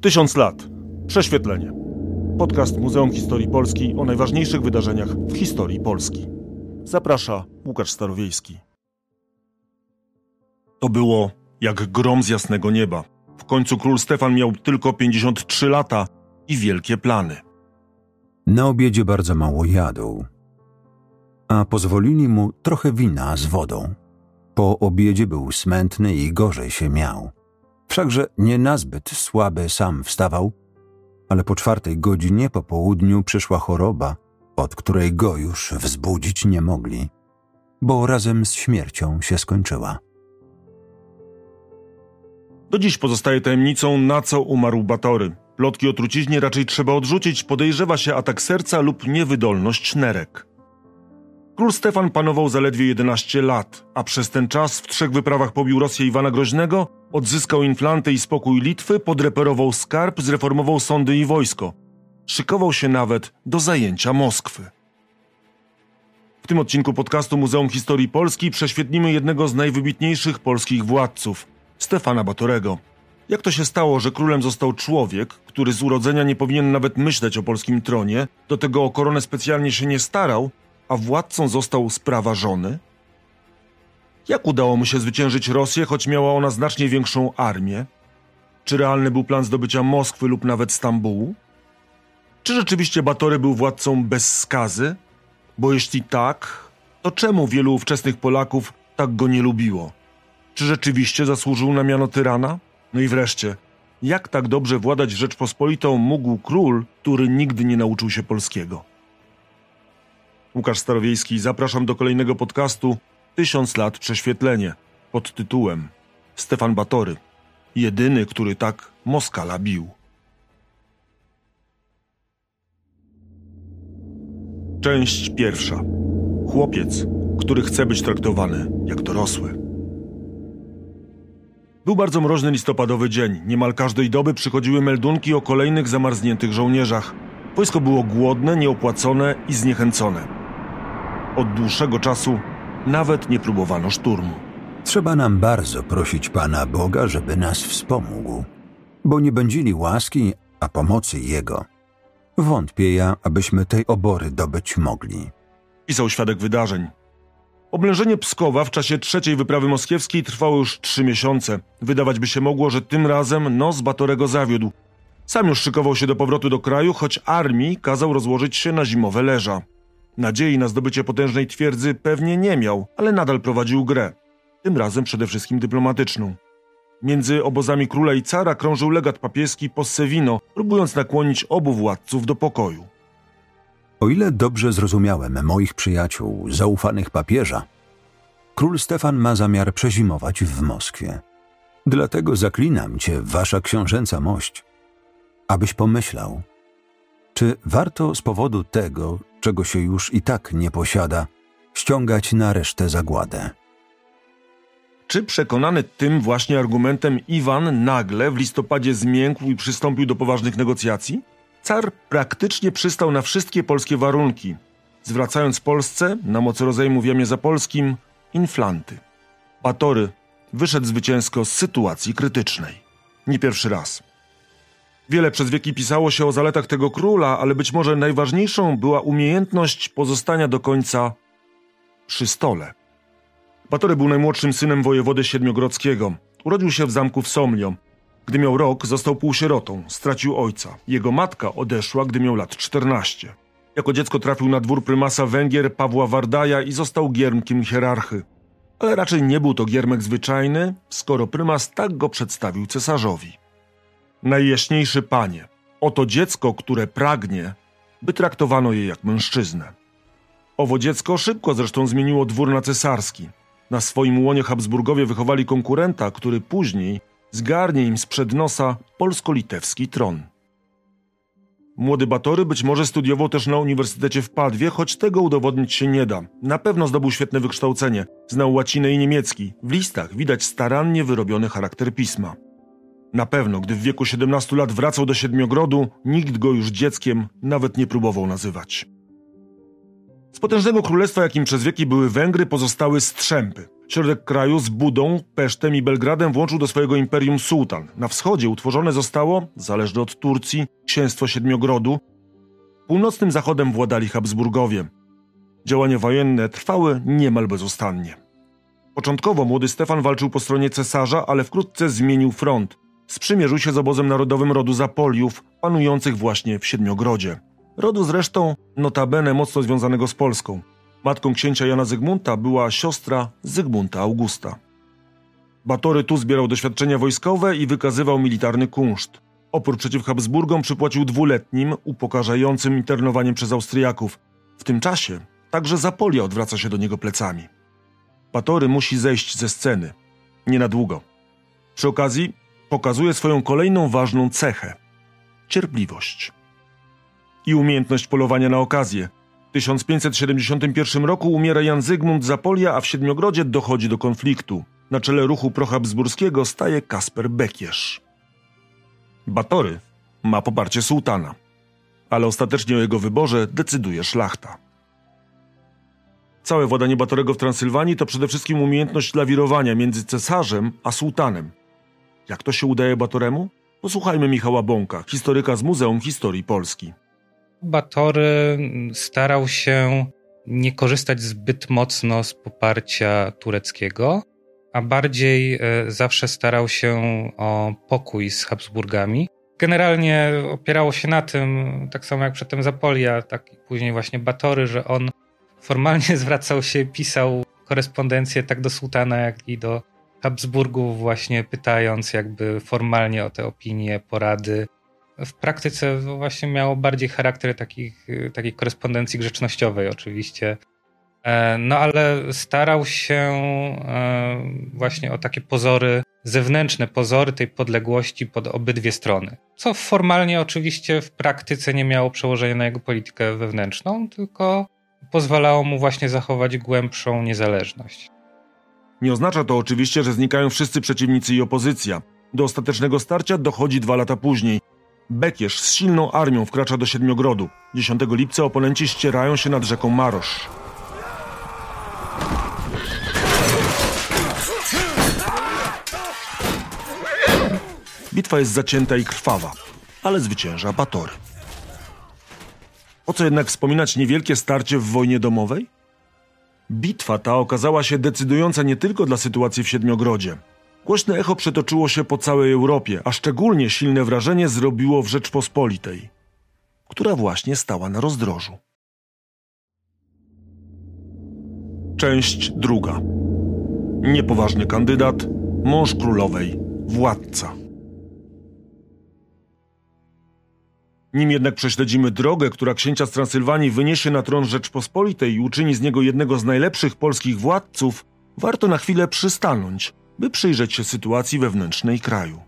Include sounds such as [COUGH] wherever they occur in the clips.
Tysiąc lat. Prześwietlenie. Podcast Muzeum Historii Polski o najważniejszych wydarzeniach w historii Polski. Zaprasza Łukasz Starowiejski. To było jak grom z jasnego nieba. W końcu król Stefan miał tylko 53 lata i wielkie plany. Na obiedzie bardzo mało jadł, a pozwolili mu trochę wina z wodą. Po obiedzie był smętny i gorzej się miał. Wszakże nie nazbyt słaby sam wstawał, ale po czwartej godzinie po południu przyszła choroba, od której go już wzbudzić nie mogli, bo razem z śmiercią się skończyła. Do dziś pozostaje tajemnicą, na co umarł Batory. Plotki o truciźnie raczej trzeba odrzucić, podejrzewa się atak serca lub niewydolność nerek. Król Stefan panował zaledwie 11 lat, a przez ten czas w trzech wyprawach pobił Rosję Iwana Groźnego, odzyskał Inflantę i spokój Litwy, podreperował skarb, zreformował sądy i wojsko. Szykował się nawet do zajęcia Moskwy. W tym odcinku podcastu Muzeum Historii Polski prześwietlimy jednego z najwybitniejszych polskich władców, Stefana Batorego. Jak to się stało, że królem został człowiek, który z urodzenia nie powinien nawet myśleć o polskim tronie, do tego o koronę specjalnie się nie starał, a władcą został spraważony? Jak udało mu się zwyciężyć Rosję, choć miała ona znacznie większą armię? Czy realny był plan zdobycia Moskwy lub nawet Stambułu? Czy rzeczywiście Batory był władcą bez skazy? Bo jeśli tak, to czemu wielu ówczesnych Polaków tak go nie lubiło? Czy rzeczywiście zasłużył na miano tyrana? No i wreszcie, jak tak dobrze władać Rzeczpospolitą mógł król, który nigdy nie nauczył się polskiego? Łukasz Starowiejski, zapraszam do kolejnego podcastu Tysiąc lat prześwietlenie pod tytułem Stefan Batory, jedyny, który tak Moskala bił. Część pierwsza. Chłopiec, który chce być traktowany jak dorosły. Był bardzo mroźny listopadowy dzień. Niemal każdej doby przychodziły meldunki o kolejnych zamarzniętych żołnierzach. Wojsko było głodne, nieopłacone i zniechęcone. Od dłuższego czasu nawet nie próbowano szturmu. Trzeba nam bardzo prosić Pana Boga, żeby nas wspomógł, bo nie będzieli łaski, a pomocy Jego. Wątpię ja, abyśmy tej obory dobyć mogli. Pisał świadek wydarzeń. Oblężenie Pskowa w czasie trzeciej wyprawy moskiewskiej trwało już trzy miesiące. Wydawać by się mogło, że tym razem nos Batorego zawiódł. Sam już szykował się do powrotu do kraju, choć armii kazał rozłożyć się na zimowe leża. Nadziei na zdobycie potężnej twierdzy pewnie nie miał, ale nadal prowadził grę. Tym razem przede wszystkim dyplomatyczną. Między obozami króla i cara krążył legat papieski Possevino, próbując nakłonić obu władców do pokoju. O ile dobrze zrozumiałem moich przyjaciół, zaufanych papieża, król Stefan ma zamiar przezimować w Moskwie. Dlatego zaklinam cię, wasza książęca mość, abyś pomyślał, czy warto z powodu tego, czego się już i tak nie posiada, ściągać na resztę zagładę. Czy przekonany tym właśnie argumentem Iwan nagle w listopadzie zmiękł i przystąpił do poważnych negocjacji? Car praktycznie przystał na wszystkie polskie warunki, zwracając Polsce, na mocy rozejmu w Jamie Zapolskim, inflanty. Batory wyszedł zwycięsko z sytuacji krytycznej. Nie pierwszy raz. Wiele przez wieki pisało się o zaletach tego króla, ale być może najważniejszą była umiejętność pozostania do końca przy stole. Batory był najmłodszym synem wojewody siedmiogrodzkiego. Urodził się w zamku w Somlio. Gdy miał rok, został półsierotą, stracił ojca. Jego matka odeszła, gdy miał lat 14. Jako dziecko trafił na dwór prymasa Węgier Pawła Wardaja i został giermkiem hierarchy. Ale raczej nie był to giermek zwyczajny, skoro prymas tak go przedstawił cesarzowi. Najjaśniejszy panie, oto dziecko, które pragnie, by traktowano je jak mężczyznę. Owo dziecko szybko zresztą zmieniło dwór na cesarski. Na swoim łonie Habsburgowie wychowali konkurenta, który później zgarnie im sprzed nosa polsko-litewski tron. Młody Batory być może studiował też na Uniwersytecie w Padwie, choć tego udowodnić się nie da. Na pewno zdobył świetne wykształcenie, znał łacinę i niemiecki. W listach widać starannie wyrobiony charakter pisma. Na pewno, gdy w wieku 17 lat wracał do Siedmiogrodu, nikt go już dzieckiem nawet nie próbował nazywać. Z potężnego królestwa, jakim przez wieki były Węgry, pozostały strzępy. Środek kraju z Budą, Pesztem i Belgradem włączył do swojego imperium sułtan. Na wschodzie utworzone zostało, zależne od Turcji, księstwo Siedmiogrodu. Północnym zachodem władali Habsburgowie. Działania wojenne trwały niemal bezustannie. Początkowo młody Stefan walczył po stronie cesarza, ale wkrótce zmienił front. Sprzymierzył się z obozem narodowym rodu Zapoliów, panujących właśnie w Siedmiogrodzie. Rodu zresztą notabene mocno związanego z Polską. Matką księcia Jana Zygmunta była siostra Zygmunta Augusta. Batory tu zbierał doświadczenia wojskowe i wykazywał militarny kunszt. Opór przeciw Habsburgom przypłacił dwuletnim, upokarzającym internowaniem przez Austriaków. W tym czasie także Zapolia odwraca się do niego plecami. Batory musi zejść ze sceny. Nie na długo. Przy okazji pokazuje swoją kolejną ważną cechę cierpliwość i umiejętność polowania na okazję. W 1571 roku umiera Jan Zygmunt Zapolia, a w Siedmiogrodzie dochodzi do konfliktu. Na czele ruchu prohabsburskiego staje Kasper Bekierz. Batory ma poparcie sułtana, ale ostatecznie o jego wyborze decyduje szlachta. Całe władanie Batorego w Transylwanii to przede wszystkim umiejętność lawirowania między cesarzem a sułtanem. Jak to się udaje Batoremu? Posłuchajmy Michała Bąka, historyka z Muzeum Historii Polski. Batory starał się nie korzystać zbyt mocno z poparcia tureckiego, a bardziej e, zawsze starał się o pokój z Habsburgami. Generalnie opierało się na tym, tak samo jak przedtem Zapolia, tak i później właśnie Batory, że on formalnie [LAUGHS] zwracał się, pisał korespondencję tak do sułtana, jak i do Habsburgów, właśnie pytając jakby formalnie o te opinie, porady. W praktyce właśnie miało bardziej charakter takich, takiej korespondencji grzecznościowej, oczywiście. E, no ale starał się e, właśnie o takie pozory, zewnętrzne pozory tej podległości pod obydwie strony. Co formalnie oczywiście w praktyce nie miało przełożenia na jego politykę wewnętrzną, tylko pozwalało mu właśnie zachować głębszą niezależność. Nie oznacza to oczywiście, że znikają wszyscy przeciwnicy i opozycja. Do ostatecznego starcia dochodzi dwa lata później. Bekierz z silną armią wkracza do Siedmiogrodu. 10 lipca oponenci ścierają się nad rzeką Marosz. Bitwa jest zacięta i krwawa, ale zwycięża Batory. Po co jednak wspominać niewielkie starcie w wojnie domowej? Bitwa ta okazała się decydująca nie tylko dla sytuacji w Siedmiogrodzie. Głośne echo przetoczyło się po całej Europie, a szczególnie silne wrażenie zrobiło w Rzeczpospolitej, która właśnie stała na rozdrożu. Część druga. Niepoważny kandydat, mąż królowej, władca. Nim jednak prześledzimy drogę, która księcia z Transylwanii wyniesie na tron Rzeczpospolitej i uczyni z niego jednego z najlepszych polskich władców, warto na chwilę przystanąć, by przyjrzeć się sytuacji wewnętrznej kraju.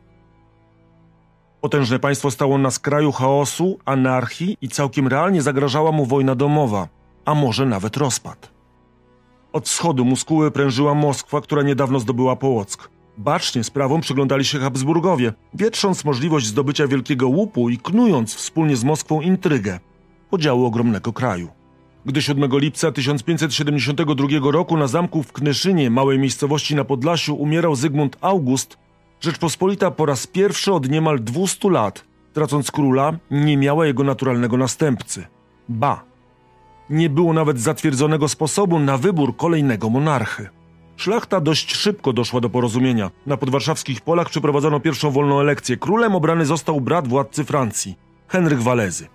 Potężne państwo stało na skraju chaosu, anarchii i całkiem realnie zagrażała mu wojna domowa, a może nawet rozpad. Od wschodu muskuły prężyła Moskwa, która niedawno zdobyła Połock. Bacznie sprawą przyglądali się Habsburgowie, wietrząc możliwość zdobycia Wielkiego Łupu i knując wspólnie z Moskwą intrygę podziału ogromnego kraju. Gdy 7 lipca 1572 roku na zamku w Knyszynie, małej miejscowości na Podlasiu, umierał Zygmunt August, Rzeczpospolita po raz pierwszy od niemal 200 lat, tracąc króla, nie miała jego naturalnego następcy. Ba, nie było nawet zatwierdzonego sposobu na wybór kolejnego monarchy. Szlachta dość szybko doszła do porozumienia. Na podwarszawskich polach przeprowadzono pierwszą wolną elekcję. Królem obrany został brat władcy Francji, Henryk Walezy.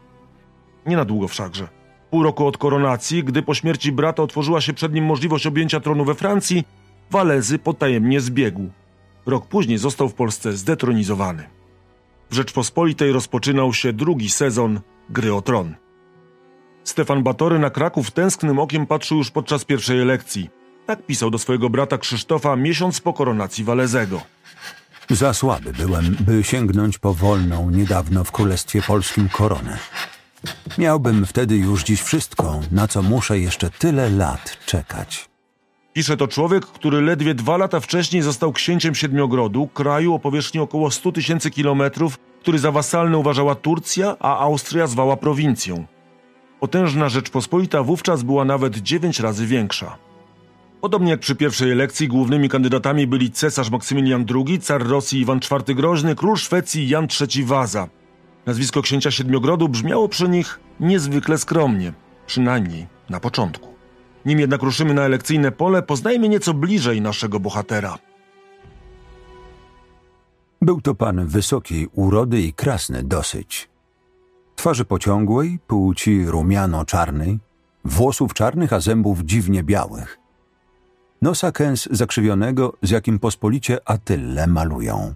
Nie na długo wszakże. Pół roku od koronacji, gdy po śmierci brata otworzyła się przed nim możliwość objęcia tronu we Francji, Walezy potajemnie zbiegł. Rok później został w Polsce zdetronizowany. W Rzeczpospolitej rozpoczynał się drugi sezon gry o tron. Stefan Batory na Kraków tęsknym okiem patrzył już podczas pierwszej elekcji. Tak pisał do swojego brata Krzysztofa miesiąc po koronacji Walezego. Za słaby byłem, by sięgnąć po wolną, niedawno w Królestwie Polskim koronę. Miałbym wtedy już dziś wszystko, na co muszę jeszcze tyle lat czekać. Pisze to człowiek, który ledwie dwa lata wcześniej został księciem Siedmiogrodu, kraju o powierzchni około 100 tysięcy kilometrów, który za wasalny uważała Turcja, a Austria zwała prowincją. Potężna Rzeczpospolita wówczas była nawet dziewięć razy większa. Podobnie jak przy pierwszej elekcji, głównymi kandydatami byli cesarz Maksymilian II, car Rosji Iwan IV Groźny, król Szwecji Jan III Waza. Nazwisko księcia Siedmiogrodu brzmiało przy nich niezwykle skromnie, przynajmniej na początku. Nim jednak ruszymy na elekcyjne pole, poznajmy nieco bliżej naszego bohatera. Był to pan wysokiej urody i krasny dosyć. Twarzy pociągłej, płci rumiano-czarnej, włosów czarnych, a zębów dziwnie białych. Nosa kęs zakrzywionego, z jakim pospolicie Atylę malują.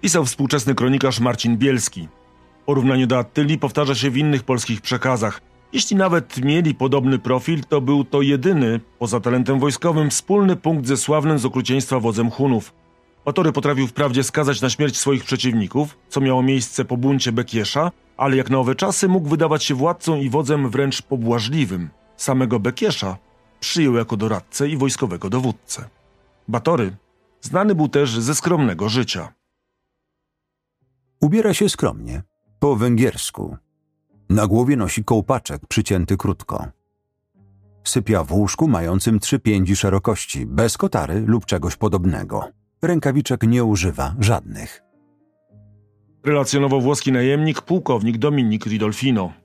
Pisał współczesny kronikarz Marcin Bielski. Porównanie do Attyli powtarza się w innych polskich przekazach. Jeśli nawet mieli podobny profil, to był to jedyny, poza talentem wojskowym, wspólny punkt ze sławnym z okrucieństwa wodzem Hunów – Batory potrafił wprawdzie skazać na śmierć swoich przeciwników, co miało miejsce po buncie Bekiesza, ale jak na owe czasy mógł wydawać się władcą i wodzem wręcz pobłażliwym. Samego Bekiesza przyjął jako doradcę i wojskowego dowódcę. Batory znany był też ze skromnego życia. Ubiera się skromnie, po węgiersku. Na głowie nosi kołpaczek przycięty krótko. Sypia w łóżku mającym trzy pięści szerokości, bez kotary lub czegoś podobnego rękawiczek nie używa żadnych. Relacjonował włoski najemnik pułkownik Dominik Ridolfino.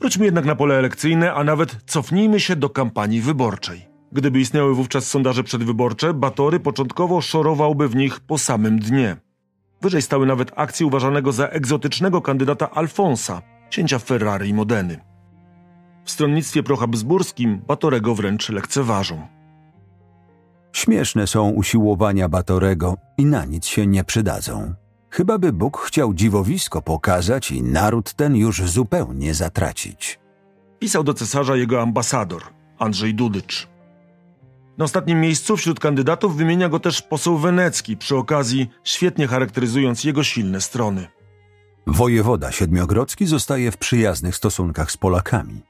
Wróćmy jednak na pole elekcyjne, a nawet cofnijmy się do kampanii wyborczej. Gdyby istniały wówczas sondaże przedwyborcze, Batory początkowo szorowałby w nich po samym dnie. Wyżej stały nawet akcje uważanego za egzotycznego kandydata Alfonsa, księcia Ferrari i Modeny. W stronnictwie prohabsburskim Batorego wręcz lekceważą. Śmieszne są usiłowania Batorego i na nic się nie przydadzą. Chyba by Bóg chciał dziwowisko pokazać i naród ten już zupełnie zatracić. Pisał do cesarza jego ambasador, Andrzej Dudycz. Na ostatnim miejscu wśród kandydatów wymienia go też poseł Wenecki, przy okazji świetnie charakteryzując jego silne strony. Wojewoda Siedmiogrodzki zostaje w przyjaznych stosunkach z Polakami.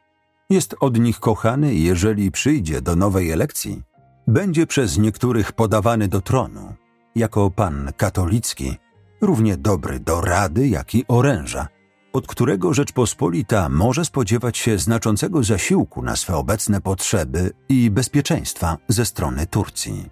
Jest od nich kochany i jeżeli przyjdzie do nowej elekcji, będzie przez niektórych podawany do tronu, jako pan katolicki, równie dobry do rady, jak i oręża, od którego Rzeczpospolita może spodziewać się znaczącego zasiłku na swe obecne potrzeby i bezpieczeństwa ze strony Turcji.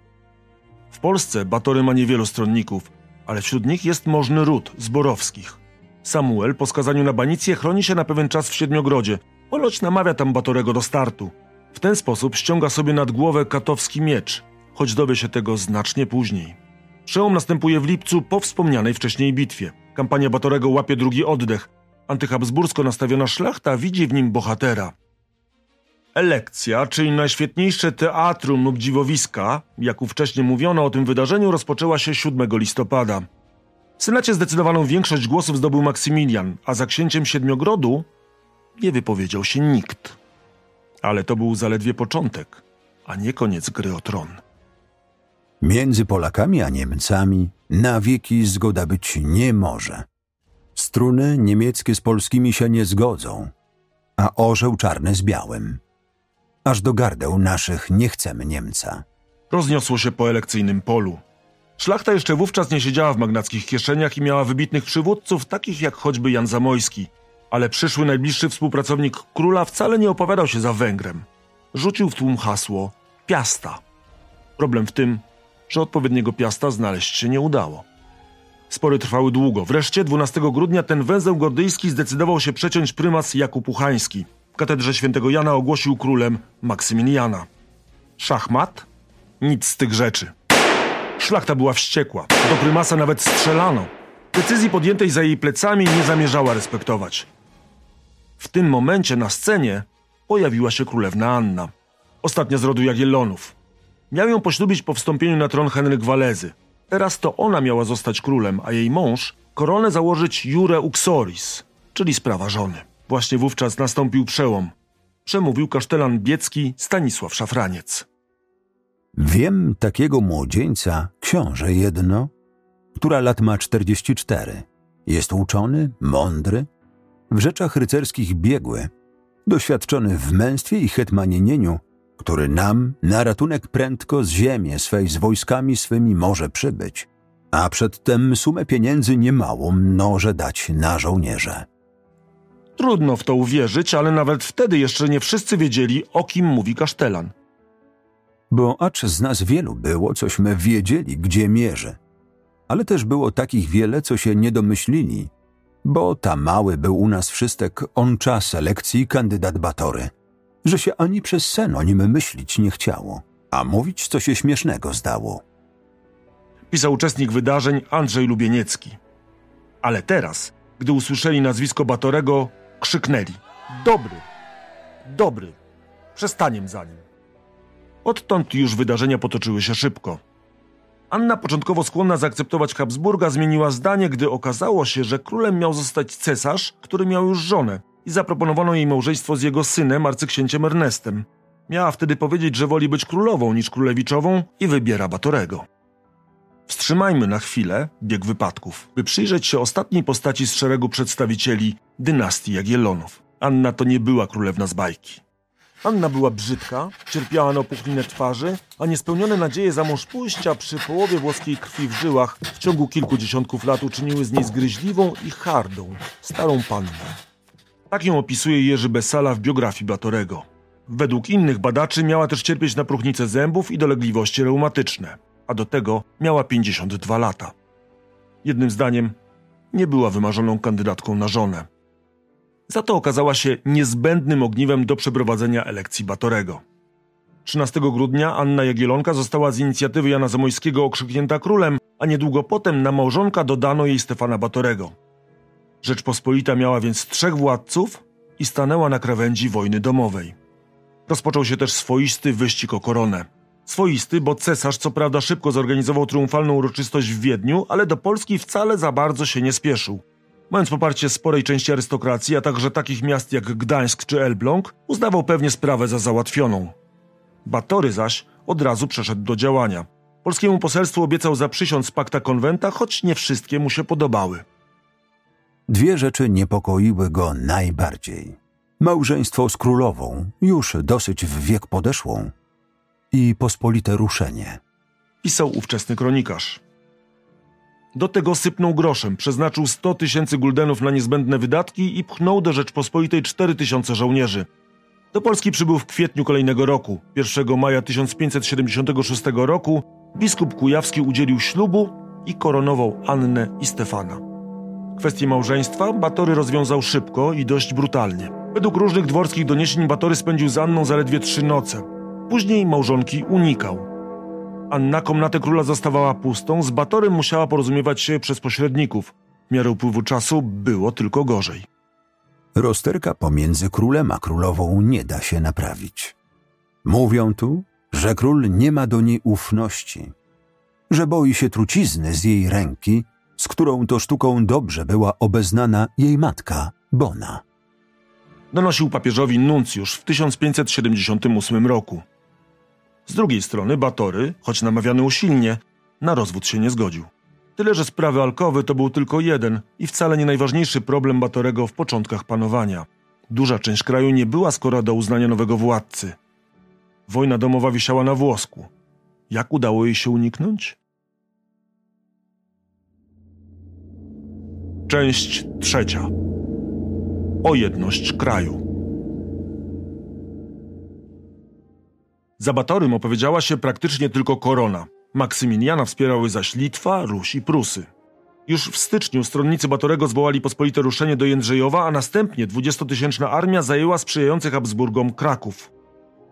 W Polsce Batory ma niewielu stronników, ale wśród nich jest możny ród Zborowskich. Samuel po skazaniu na banicję chroni się na pewien czas w Siedmiogrodzie, ponoć namawia tam Batorego do startu – w ten sposób ściąga sobie nad głowę katowski miecz, choć dowie się tego znacznie później. Przełom następuje w lipcu po wspomnianej wcześniej bitwie. Kampania Batorego łapie drugi oddech. Antyhabsbursko nastawiona szlachta widzi w nim bohatera. Elekcja, czyli najświetniejsze teatrum lub dziwowiska, jak ówcześnie mówiono o tym wydarzeniu, rozpoczęła się 7 listopada. W Senacie zdecydowaną większość głosów zdobył Maksymilian, a za księciem Siedmiogrodu nie wypowiedział się nikt. Ale to był zaledwie początek, a nie koniec gry o tron. Między Polakami a Niemcami na wieki zgoda być nie może. Struny niemieckie z polskimi się nie zgodzą, a orzeł czarny z białym. Aż do gardeł naszych nie chcemy Niemca. Rozniosło się po elekcyjnym polu. Szlachta jeszcze wówczas nie siedziała w magnackich kieszeniach i miała wybitnych przywódców, takich jak choćby Jan Zamojski – ale przyszły najbliższy współpracownik króla wcale nie opowiadał się za Węgrem. Rzucił w tłum hasło Piasta. Problem w tym, że odpowiedniego Piasta znaleźć się nie udało. Spory trwały długo. Wreszcie 12 grudnia ten węzeł gordyjski zdecydował się przeciąć prymas Jakub Uchański. W katedrze świętego Jana ogłosił królem Maksymiliana. Szachmat? Nic z tych rzeczy. Szlachta była wściekła. Do prymasa nawet strzelano. Decyzji podjętej za jej plecami nie zamierzała respektować. W tym momencie na scenie pojawiła się królewna Anna, ostatnia z rodu Jagiellonów. Miał ją poślubić po wstąpieniu na tron Henryk Walezy. Teraz to ona miała zostać królem, a jej mąż koronę założyć Jure Uxoris, czyli sprawa żony. Właśnie wówczas nastąpił przełom. Przemówił kasztelan biecki Stanisław Szafraniec. Wiem takiego młodzieńca, książę jedno, która lat ma 44. Jest uczony, mądry, w rzeczach rycerskich biegły, doświadczony w męstwie i hetmanienieniu, który nam na ratunek prędko z ziemi swej z wojskami swymi może przybyć, a przedtem sumę pieniędzy niemałą może dać na żołnierze. Trudno w to uwierzyć, ale nawet wtedy jeszcze nie wszyscy wiedzieli, o kim mówi kasztelan. Bo acz z nas wielu było, cośmy wiedzieli, gdzie mierzy. Ale też było takich wiele, co się nie domyślili, bo ta mały był u nas wszystek on czas selekcji kandydat Batory, że się ani przez sen o nim myślić nie chciało, a mówić co się śmiesznego zdało. Pisał uczestnik wydarzeń Andrzej Lubieniecki. Ale teraz, gdy usłyszeli nazwisko Batorego, krzyknęli: Dobry, dobry, przestaniem za nim. Odtąd już wydarzenia potoczyły się szybko. Anna, początkowo skłonna zaakceptować Habsburga, zmieniła zdanie, gdy okazało się, że królem miał zostać cesarz, który miał już żonę i zaproponowano jej małżeństwo z jego synem, arcyksięciem Ernestem. Miała wtedy powiedzieć, że woli być królową niż królewiczową i wybiera Batorego. Wstrzymajmy na chwilę bieg wypadków, by przyjrzeć się ostatniej postaci z szeregu przedstawicieli dynastii Jagiellonów. Anna to nie była królewna z bajki. Anna była brzydka, cierpiała na opuchlinę twarzy, a niespełnione nadzieje za mąż pójścia przy połowie włoskiej krwi w żyłach w ciągu kilku dziesiątków lat uczyniły z niej zgryźliwą i hardą, starą pannę. Tak ją opisuje Jerzy Besala w biografii Batorego. Według innych badaczy miała też cierpieć na próchnicę zębów i dolegliwości reumatyczne, a do tego miała 52 lata. Jednym zdaniem, nie była wymarzoną kandydatką na żonę. Za to okazała się niezbędnym ogniwem do przeprowadzenia elekcji Batorego. 13 grudnia Anna Jagielonka została z inicjatywy Jana Zamojskiego okrzyknięta królem, a niedługo potem na małżonka dodano jej Stefana Batorego. Rzeczpospolita miała więc trzech władców i stanęła na krawędzi wojny domowej. Rozpoczął się też swoisty wyścig o koronę. Swoisty, bo cesarz co prawda szybko zorganizował triumfalną uroczystość w Wiedniu, ale do Polski wcale za bardzo się nie spieszył. Mając poparcie sporej części arystokracji, a także takich miast jak Gdańsk czy Elbląg, uznawał pewnie sprawę za załatwioną. Batory zaś od razu przeszedł do działania. Polskiemu poselstwu obiecał zaprzysiąc pakta konwenta, choć nie wszystkie mu się podobały. Dwie rzeczy niepokoiły go najbardziej. Małżeństwo z królową, już dosyć w wiek podeszłą, i pospolite ruszenie. Pisał ówczesny kronikarz. Do tego sypnął groszem, przeznaczył 100 tysięcy guldenów na niezbędne wydatki i pchnął do Rzeczpospolitej 4 tysiące żołnierzy. Do Polski przybył w kwietniu kolejnego roku. 1 maja 1576 roku biskup Kujawski udzielił ślubu i koronował Annę i Stefana. Kwestię małżeństwa Batory rozwiązał szybko i dość brutalnie. Według różnych dworskich doniesień Batory spędził z Anną zaledwie trzy noce. Później małżonki unikał. Anna komnatę króla zostawała pustą, z Batorym musiała porozumiewać się przez pośredników. W miarę upływu czasu było tylko gorzej. Rozterka pomiędzy królem a królową nie da się naprawić. Mówią tu, że król nie ma do niej ufności, że boi się trucizny z jej ręki, z którą to sztuką dobrze była obeznana jej matka, Bona. Donosił papieżowi nuncjusz w 1578 roku. Z drugiej strony Batory, choć namawiany usilnie, na rozwód się nie zgodził. Tyle, że sprawy alkowy to był tylko jeden i wcale nie najważniejszy problem Batorego w początkach panowania. Duża część kraju nie była skora do uznania nowego władcy. Wojna domowa wisiała na włosku. Jak udało jej się uniknąć? Część trzecia. O jedność kraju. Za Batorym opowiedziała się praktycznie tylko korona. Maksymiliana wspierały zaś Litwa, Ruś i Prusy. Już w styczniu stronnicy Batorego zwołali pospolite ruszenie do Jędrzejowa, a następnie dwudziestotysięczna armia zajęła sprzyjający Habsburgom Kraków.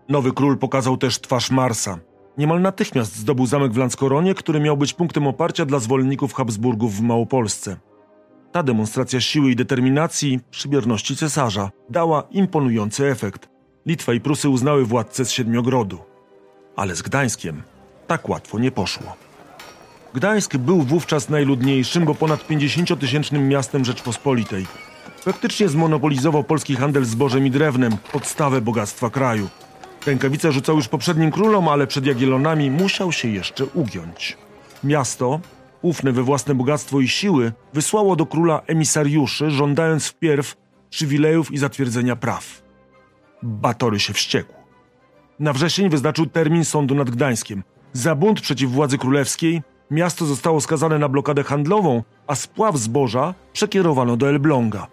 Nowy król pokazał też twarz Marsa. Niemal natychmiast zdobył zamek w Lanskoronie, który miał być punktem oparcia dla zwolenników Habsburgów w Małopolsce. Ta demonstracja siły i determinacji przy bierności cesarza dała imponujący efekt – Litwa i Prusy uznały władcę z Siedmiogrodu. Ale z Gdańskiem tak łatwo nie poszło. Gdańsk był wówczas najludniejszym, bo ponad 50-tysięcznym miastem Rzeczpospolitej. Praktycznie zmonopolizował polski handel zbożem i drewnem, podstawę bogactwa kraju. Rękawice rzucał już poprzednim królom, ale przed Jagiellonami musiał się jeszcze ugiąć. Miasto, ufne we własne bogactwo i siły, wysłało do króla emisariuszy, żądając wpierw przywilejów i zatwierdzenia praw. Batory się wściekł. Na wrzesień wyznaczył termin sądu nad Gdańskiem. Za bunt przeciw władzy królewskiej miasto zostało skazane na blokadę handlową, a spław zboża przekierowano do Elbląga.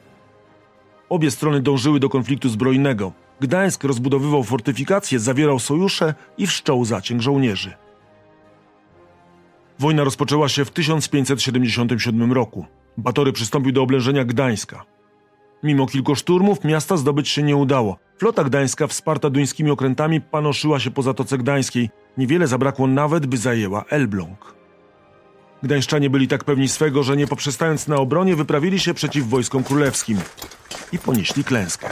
Obie strony dążyły do konfliktu zbrojnego. Gdańsk rozbudowywał fortyfikacje, zawierał sojusze i wszczął zacięg żołnierzy. Wojna rozpoczęła się w 1577 roku. Batory przystąpił do oblężenia Gdańska. Mimo kilku szturmów miasta zdobyć się nie udało. Flota gdańska wsparta duńskimi okrętami panoszyła się po Zatoce Gdańskiej. Niewiele zabrakło nawet, by zajęła Elbląg. Gdańszczanie byli tak pewni swego, że nie poprzestając na obronie, wyprawili się przeciw wojskom królewskim i ponieśli klęskę.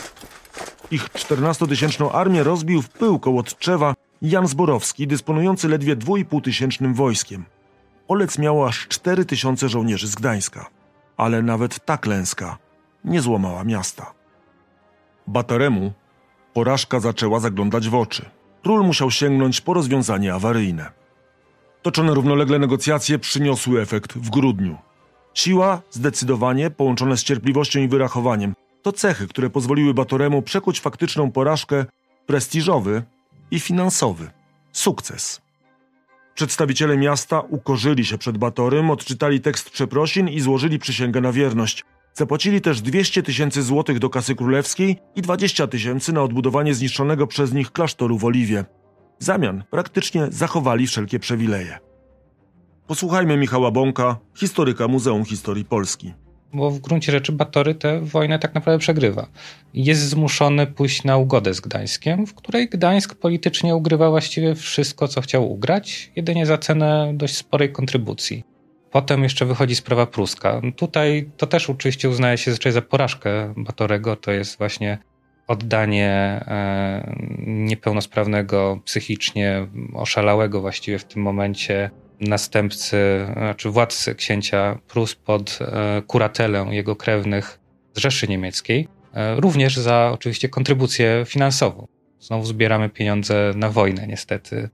Ich 14-tysięczną armię rozbił w pył koło Tczewa Jan Zborowski, dysponujący ledwie 2,5 tysięcznym wojskiem. Olec miał aż 4 tysiące żołnierzy z Gdańska, ale nawet ta klęska nie złamała miasta. Bataremu porażka zaczęła zaglądać w oczy. Król musiał sięgnąć po rozwiązanie awaryjne. Toczone równolegle negocjacje przyniosły efekt w grudniu. Siła, zdecydowanie, połączone z cierpliwością i wyrachowaniem, to cechy, które pozwoliły Batoremu przekuć faktyczną porażkę prestiżowy i finansowy sukces. Przedstawiciele miasta ukorzyli się przed Batorym, odczytali tekst przeprosin i złożyli przysięgę na wierność. Zapłacili też 200 tysięcy złotych do kasy królewskiej i 20 tysięcy na odbudowanie zniszczonego przez nich klasztoru w Oliwie. W zamian praktycznie zachowali wszelkie przywileje. Posłuchajmy Michała Bąka, historyka Muzeum Historii Polski. Bo w gruncie rzeczy Batory tę wojnę tak naprawdę przegrywa. Jest zmuszony pójść na ugodę z Gdańskiem, w której Gdańsk politycznie ugrywa właściwie wszystko, co chciał ugrać, jedynie za cenę dość sporej kontrybucji. Potem jeszcze wychodzi sprawa pruska. Tutaj to też oczywiście uznaje się zazwyczaj za porażkę Batorego. To jest właśnie oddanie e, niepełnosprawnego psychicznie, oszalałego właściwie w tym momencie następcy, znaczy władcy księcia Prus pod e, kuratelę jego krewnych z Rzeszy Niemieckiej, e, również za oczywiście kontrybucję finansową. Znowu zbieramy pieniądze na wojnę, niestety.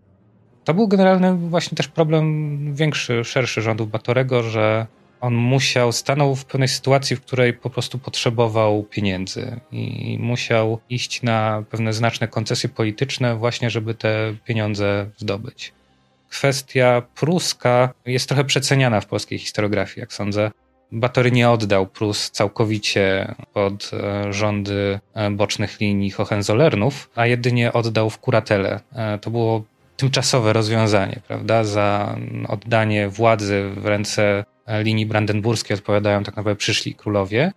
To był generalny właśnie też problem większy, szerszy rządów Batorego, że on musiał, stanął w pewnej sytuacji, w której po prostu potrzebował pieniędzy i musiał iść na pewne znaczne koncesje polityczne właśnie, żeby te pieniądze zdobyć. Kwestia pruska jest trochę przeceniana w polskiej historiografii, jak sądzę. Batory nie oddał Prus całkowicie pod e, rządy e, bocznych linii Hohenzollernów, a jedynie oddał w kuratele. E, to było tymczasowe rozwiązanie, prawda? Za oddanie władzy w ręce linii brandenburskiej odpowiadają tak naprawdę przyszli królowie.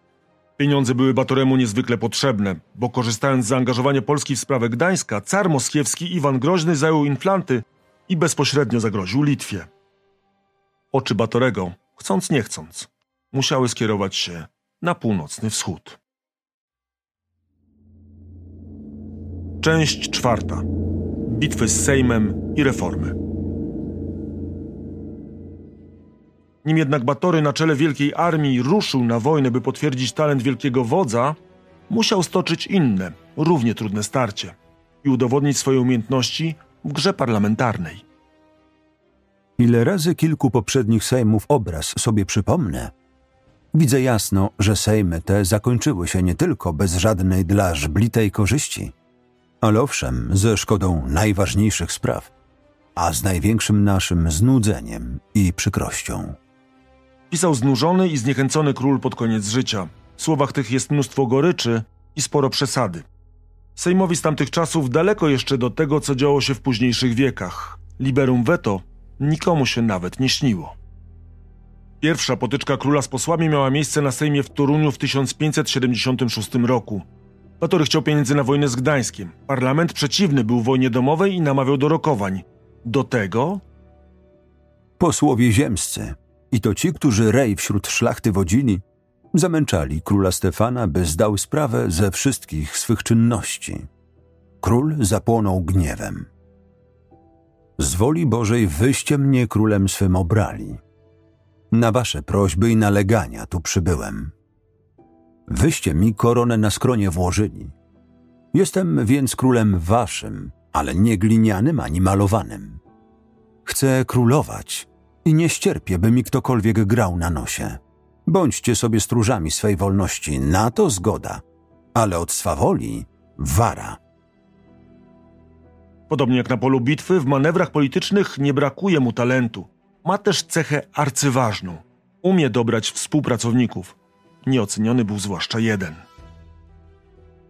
Pieniądze były Batoremu niezwykle potrzebne, bo korzystając z zaangażowania Polski w sprawę Gdańska, car moskiewski Iwan Groźny zajął Inflanty i bezpośrednio zagroził Litwie. Oczy Batorego, chcąc nie chcąc, musiały skierować się na północny wschód. Część czwarta. Bitwy z Sejmem i reformy. Nim jednak Batory na czele wielkiej armii ruszył na wojnę, by potwierdzić talent wielkiego wodza, musiał stoczyć inne, równie trudne starcie i udowodnić swoje umiejętności w grze parlamentarnej. Ile razy kilku poprzednich sejmów obraz sobie przypomnę, widzę jasno, że sejmy te zakończyły się nie tylko bez żadnej dla żblitej korzyści, ale owszem, ze szkodą najważniejszych spraw, a z największym naszym znudzeniem i przykrością. Pisał znużony i zniechęcony król pod koniec życia. W słowach tych jest mnóstwo goryczy i sporo przesady. Sejmowi z tamtych czasów daleko jeszcze do tego, co działo się w późniejszych wiekach. Liberum veto nikomu się nawet nie śniło. Pierwsza potyczka króla z posłami miała miejsce na Sejmie w Toruniu w 1576 roku. Batory chciał pieniędzy na wojnę z Gdańskiem. Parlament przeciwny był wojnie domowej i namawiał do rokowań. Do tego... Posłowie ziemscy, i to ci, którzy rej wśród szlachty wodzili, zamęczali króla Stefana, by zdał sprawę ze wszystkich swych czynności. Król zapłonął gniewem. Z woli Bożej wyście mnie królem swym obrali. Na wasze prośby i nalegania tu przybyłem. Wyście mi koronę na skronie włożyli. Jestem więc królem waszym, ale nie glinianym ani malowanym. Chcę królować i nie ścierpię, by mi ktokolwiek grał na nosie. Bądźcie sobie stróżami swej wolności, na to zgoda, ale od swawoli wara. Podobnie jak na polu bitwy, w manewrach politycznych nie brakuje mu talentu. Ma też cechę arcyważną. Umie dobrać współpracowników. Nieoceniony był zwłaszcza jeden.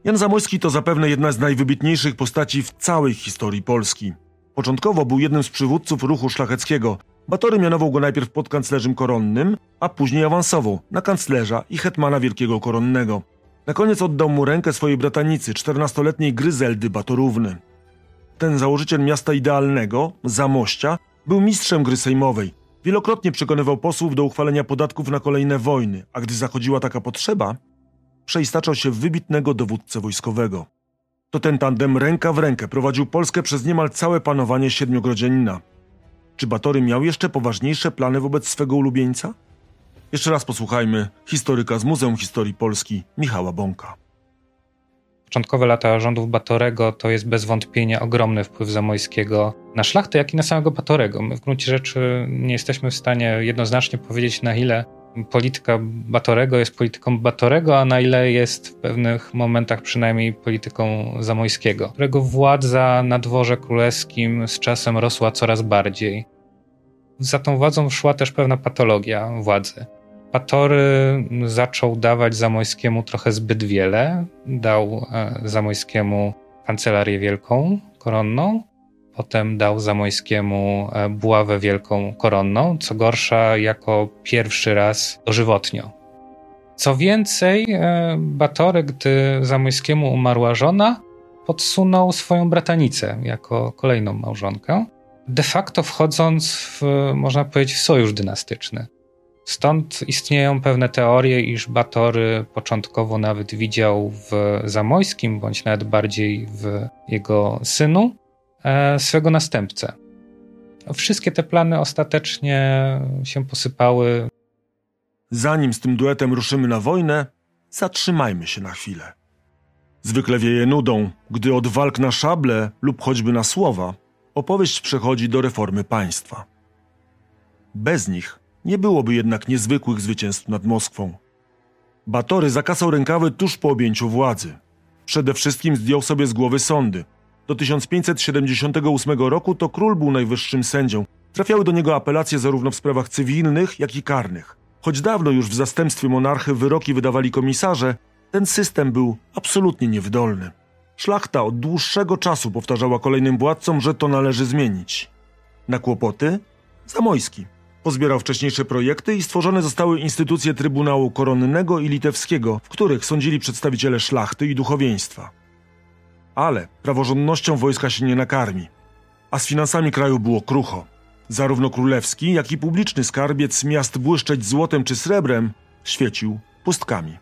Jan Zamojski to zapewne jedna z najwybitniejszych postaci w całej historii Polski. Początkowo był jednym z przywódców ruchu szlacheckiego. Batory mianował go najpierw podkanclerzem koronnym, a później awansował na kanclerza i hetmana wielkiego koronnego. Na koniec oddał mu rękę swojej bratanicy, 14-letniej Gryzeldy Batorówny. Ten założyciel miasta idealnego, Zamościa, był mistrzem gry sejmowej. Wielokrotnie przekonywał posłów do uchwalenia podatków na kolejne wojny, a gdy zachodziła taka potrzeba, przeistaczał się w wybitnego dowódcę wojskowego. To ten tandem ręka w rękę prowadził Polskę przez niemal całe panowanie siedmiogrodzianina. Czy Batory miał jeszcze poważniejsze plany wobec swego ulubieńca? Jeszcze raz posłuchajmy historyka z Muzeum Historii Polski Michała Bąka. Początkowe lata rządów Batorego to jest bez wątpienia ogromny wpływ Zamojskiego na szlachtę, jak i na samego Batorego. My w gruncie rzeczy nie jesteśmy w stanie jednoznacznie powiedzieć, na ile polityka Batorego jest polityką Batorego, a na ile jest w pewnych momentach przynajmniej polityką Zamojskiego, którego władza na dworze królewskim z czasem rosła coraz bardziej. Za tą władzą szła też pewna patologia władzy. Batory zaczął dawać Zamojskiemu trochę zbyt wiele. Dał e, Zamojskiemu kancelarię wielką, koronną, Potem dał Zamojskiemu e, buławę wielką koronną, co gorsza jako pierwszy raz dożywotnio. Co więcej, e, Batory, gdy Zamojskiemu umarła żona, podsunął swoją bratanicę jako kolejną małżonkę, de facto wchodząc w, można powiedzieć, w sojusz dynastyczny. Stąd istnieją pewne teorie, iż Batory początkowo nawet widział w Zamojskim, bądź nawet bardziej w jego synu, swego następcę. Wszystkie te plany ostatecznie się posypały. Zanim z tym duetem ruszymy na wojnę, zatrzymajmy się na chwilę. Zwykle wieje nudą, gdy od walk na szable lub choćby na słowa opowieść przechodzi do reformy państwa. Bez nich nie byłoby jednak niezwykłych zwycięstw nad Moskwą. Batory zakasał rękawy tuż po objęciu władzy. Przede wszystkim zdjął sobie z głowy sądy, do 1578 roku to król był najwyższym sędzią. Trafiały do niego apelacje zarówno w sprawach cywilnych, jak i karnych. Choć dawno już w zastępstwie monarchy wyroki wydawali komisarze, ten system był absolutnie niewydolny. Szlachta od dłuższego czasu powtarzała kolejnym władcom, że to należy zmienić. Na kłopoty? Zamojski. Pozbierał wcześniejsze projekty i stworzone zostały instytucje Trybunału Koronnego i Litewskiego, w których sądzili przedstawiciele szlachty i duchowieństwa. Ale praworządnością wojska się nie nakarmi. A z finansami kraju było krucho. Zarówno królewski, jak i publiczny skarbiec miast błyszczeć złotem czy srebrem świecił pustkami.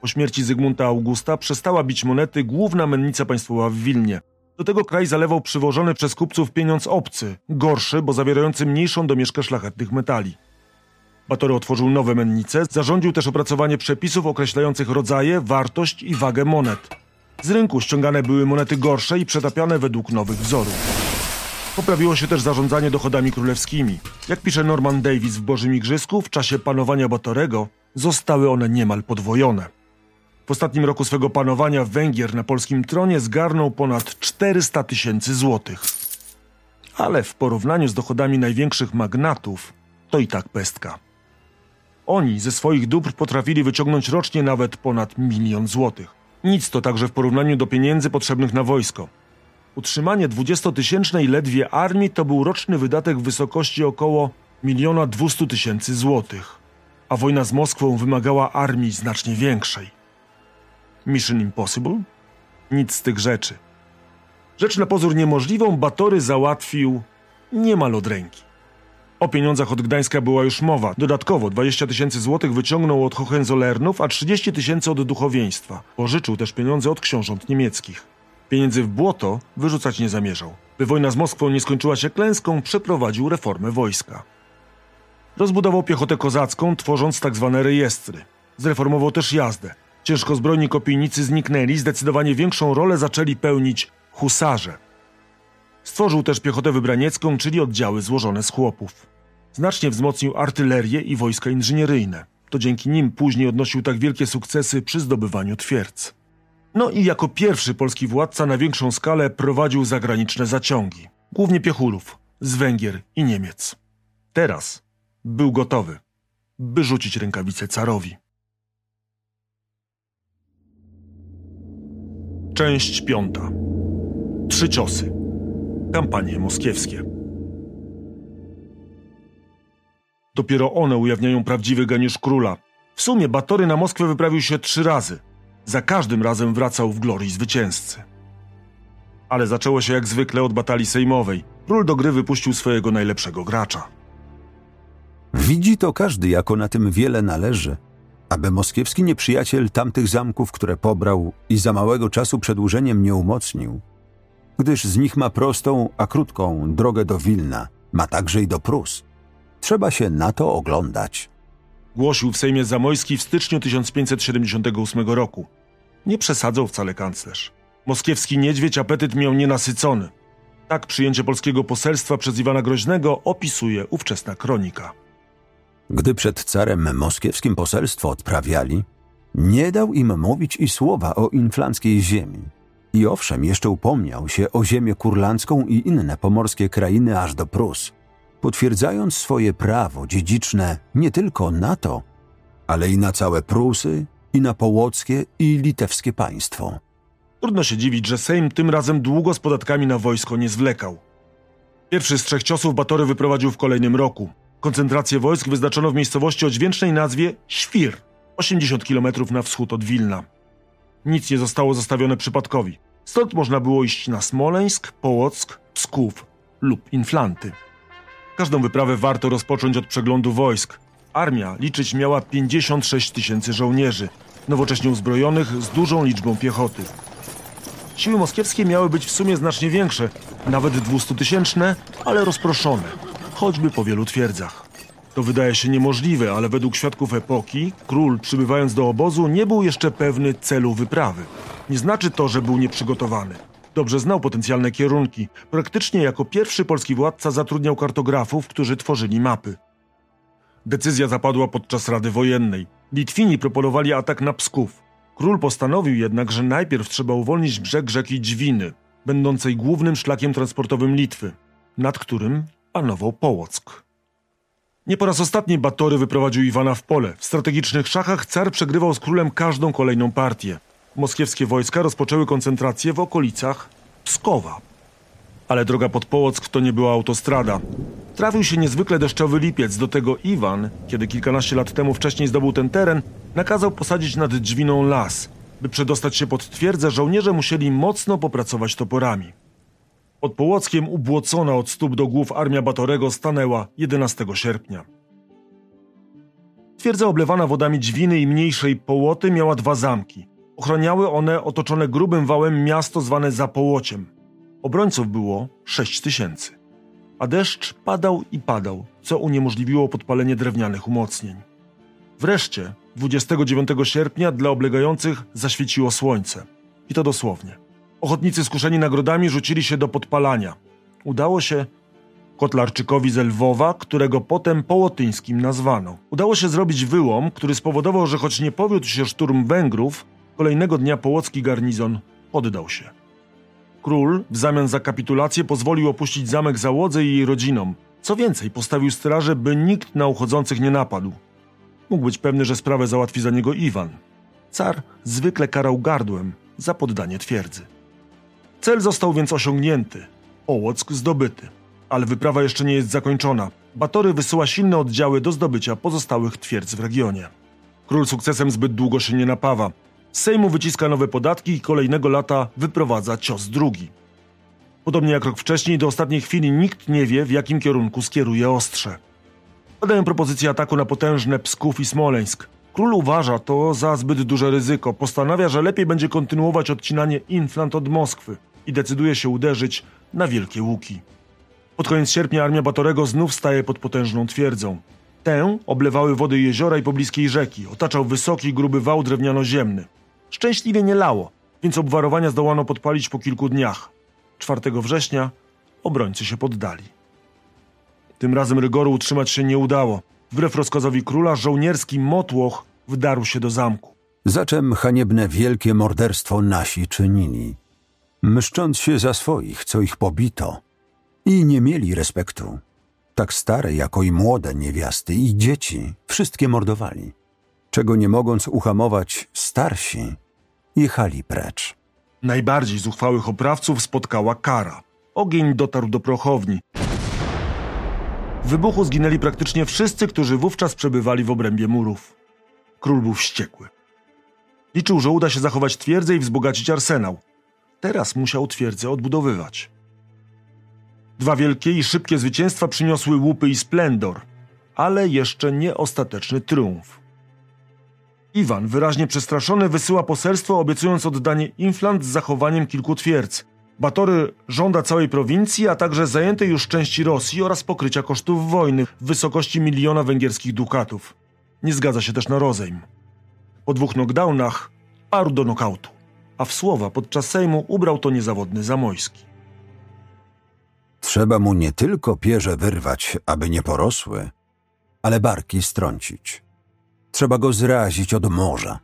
Po śmierci Zygmunta Augusta przestała bić monety główna mennica państwowa w Wilnie. Do tego kraj zalewał przywożony przez kupców pieniądz obcy, gorszy, bo zawierający mniejszą domieszkę szlachetnych metali. Batory otworzył nowe mennice, zarządził też opracowanie przepisów określających rodzaje, wartość i wagę monet. Z rynku ściągane były monety gorsze i przetapiane według nowych wzorów. Poprawiło się też zarządzanie dochodami królewskimi. Jak pisze Norman Davis w Bożym Igrzysko, w czasie panowania Batorego zostały one niemal podwojone. W ostatnim roku swego panowania Węgier na polskim tronie zgarnął ponad 400 tysięcy złotych. Ale w porównaniu z dochodami największych magnatów, to i tak pestka. Oni ze swoich dóbr potrafili wyciągnąć rocznie nawet ponad milion złotych. Nic to także w porównaniu do pieniędzy potrzebnych na wojsko. Utrzymanie dwudziestotysięcznej ledwie armii to był roczny wydatek w wysokości około miliona dwustu tysięcy złotych, a wojna z Moskwą wymagała armii znacznie większej. Mission Impossible? Nic z tych rzeczy. Rzecz na pozór niemożliwą Batory załatwił niemal od ręki. O pieniądzach od Gdańska była już mowa. Dodatkowo 20 tysięcy złotych wyciągnął od Hohenzollernów, a 30 tysięcy od duchowieństwa. Pożyczył też pieniądze od książąt niemieckich. Pieniędzy w błoto wyrzucać nie zamierzał. By wojna z Moskwą nie skończyła się klęską, przeprowadził reformę wojska. Rozbudował piechotę kozacką, tworząc tzw. Tak rejestry. Zreformował też jazdę. Ciężkozbrojni kopijnicy zniknęli, zdecydowanie większą rolę zaczęli pełnić husarze. Stworzył też piechotę wybraniecką, czyli oddziały złożone z chłopów. Znacznie wzmocnił artylerię i wojska inżynieryjne. To dzięki nim później odnosił tak wielkie sukcesy przy zdobywaniu twierdz. No i jako pierwszy polski władca na większą skalę prowadził zagraniczne zaciągi, głównie piechurów, z Węgier i Niemiec. Teraz był gotowy, by rzucić rękawice carowi. Część piąta. Trzy ciosy. Kampanie moskiewskie. Dopiero one ujawniają prawdziwy geniusz króla. W sumie Batory na Moskwę wyprawił się trzy razy. Za każdym razem wracał w glorii zwycięzcy. Ale zaczęło się jak zwykle od batalii sejmowej. Król do gry wypuścił swojego najlepszego gracza. Widzi to każdy, jako na tym wiele należy, aby moskiewski nieprzyjaciel tamtych zamków, które pobrał i za małego czasu przedłużeniem nie umocnił, gdyż z nich ma prostą, a krótką drogę do Wilna, ma także i do Prus. Trzeba się na to oglądać. Głosił w Sejmie Zamojski w styczniu 1578 roku. Nie przesadzał wcale kanclerz. Moskiewski niedźwiedź apetyt miał nienasycony. Tak przyjęcie polskiego poselstwa przez Iwana Groźnego opisuje ówczesna kronika. Gdy przed carem moskiewskim poselstwo odprawiali, nie dał im mówić i słowa o inflanckiej ziemi. I owszem, jeszcze upomniał się o ziemię kurlandzką i inne pomorskie krainy aż do Prus, potwierdzając swoje prawo dziedziczne nie tylko na to, ale i na całe Prusy, i na połockie i litewskie państwo. Trudno się dziwić, że Sejm tym razem długo z podatkami na wojsko nie zwlekał. Pierwszy z trzech ciosów Batory wyprowadził w kolejnym roku. Koncentrację wojsk wyznaczono w miejscowości o dźwięcznej nazwie Świr, 80 km na wschód od Wilna. Nic nie zostało zostawione przypadkowi. Stąd można było iść na Smoleńsk, Połock, Psków lub Inflanty. Każdą wyprawę warto rozpocząć od przeglądu wojsk. Armia liczyć miała 56 tysięcy żołnierzy, nowocześnie uzbrojonych z dużą liczbą piechoty. Siły moskiewskie miały być w sumie znacznie większe, nawet dwustutysięczne, ale rozproszone, choćby po wielu twierdzach. To wydaje się niemożliwe, ale według świadków epoki, król przybywając do obozu nie był jeszcze pewny celu wyprawy. Nie znaczy to, że był nieprzygotowany. Dobrze znał potencjalne kierunki. Praktycznie jako pierwszy polski władca zatrudniał kartografów, którzy tworzyli mapy. Decyzja zapadła podczas Rady Wojennej. Litwini proponowali atak na Psków. Król postanowił jednak, że najpierw trzeba uwolnić brzeg rzeki Dźwiny, będącej głównym szlakiem transportowym Litwy, nad którym panował Połock. Nie po raz ostatni Batory wyprowadził Iwana w pole. W strategicznych szachach car przegrywał z królem każdą kolejną partię. Moskiewskie wojska rozpoczęły koncentrację w okolicach Pskowa. Ale droga pod Połock to nie była autostrada. Trafił się niezwykle deszczowy lipiec, do tego Iwan, kiedy kilkanaście lat temu wcześniej zdobył ten teren, nakazał posadzić nad drzwiną las. By przedostać się pod twierdzę, żołnierze musieli mocno popracować toporami. Pod Połockiem ubłocona od stóp do głów armia Batorego stanęła 11 sierpnia. Twierdza oblewana wodami Dźwiny i mniejszej Połoty miała dwa zamki. Ochroniały one otoczone grubym wałem miasto zwane Zapołociem. Obrońców było 6 tysięcy. A deszcz padał i padał, co uniemożliwiło podpalenie drewnianych umocnień. Wreszcie 29 sierpnia dla oblegających zaświeciło słońce. I to dosłownie. Ochotnicy skuszeni nagrodami rzucili się do podpalania. Udało się Kotlarczykowi z Lwowa, którego potem Połotyńskim nazwano. Udało się zrobić wyłom, który spowodował, że choć nie powiódł się szturm Węgrów, kolejnego dnia połocki garnizon poddał się. Król w zamian za kapitulację pozwolił opuścić zamek załodze i jej rodzinom. Co więcej, postawił straże, by nikt na uchodzących nie napadł. Mógł być pewny, że sprawę załatwi za niego Iwan. Car zwykle karał gardłem za poddanie twierdzy. Cel został więc osiągnięty, Ołock zdobyty. Ale wyprawa jeszcze nie jest zakończona. Batory wysyła silne oddziały do zdobycia pozostałych twierdz w regionie. Król sukcesem zbyt długo się nie napawa. Sejmu wyciska nowe podatki i kolejnego lata wyprowadza cios drugi. Podobnie jak rok wcześniej, do ostatniej chwili nikt nie wie, w jakim kierunku skieruje ostrze. Padają propozycje ataku na potężne Psków i Smoleńsk. Król uważa to za zbyt duże ryzyko. Postanawia, że lepiej będzie kontynuować odcinanie Inflant od Moskwy i decyduje się uderzyć na Wielkie Łuki. Pod koniec sierpnia armia Batorego znów staje pod potężną twierdzą. Tę oblewały wody jeziora i pobliskiej rzeki, otaczał wysoki, gruby wał drewniano-ziemny. Szczęśliwie nie lało, więc obwarowania zdołano podpalić po kilku dniach. 4 września obrońcy się poddali. Tym razem rygoru utrzymać się nie udało. Wbrew rozkazowi króla, żołnierski motłoch wdarł się do zamku. Za czym haniebne wielkie morderstwo nasi czynili, mszcząc się za swoich, co ich pobito. I nie mieli respektu. Tak stare, jako i młode niewiasty i dzieci, wszystkie mordowali. Czego nie mogąc uhamować starsi, jechali precz. Najbardziej zuchwałych oprawców spotkała kara. Ogień dotarł do prochowni. W wybuchu zginęli praktycznie wszyscy, którzy wówczas przebywali w obrębie murów. Król był wściekły. Liczył, że uda się zachować twierdzę i wzbogacić arsenał. Teraz musiał twierdzę odbudowywać. Dwa wielkie i szybkie zwycięstwa przyniosły łupy i splendor, ale jeszcze nie ostateczny triumf. Iwan, wyraźnie przestraszony, wysyła poselstwo, obiecując oddanie Inflant z zachowaniem kilku twierdz. Batory żąda całej prowincji, a także zajętej już części Rosji oraz pokrycia kosztów wojny w wysokości miliona węgierskich dukatów. Nie zgadza się też na rozejm. Po dwóch knockdownach parł do nokautu, a w słowa podczas Sejmu ubrał to niezawodny Zamojski. Trzeba mu nie tylko pierze wyrwać, aby nie porosły, ale barki strącić. Trzeba go zrazić od morza.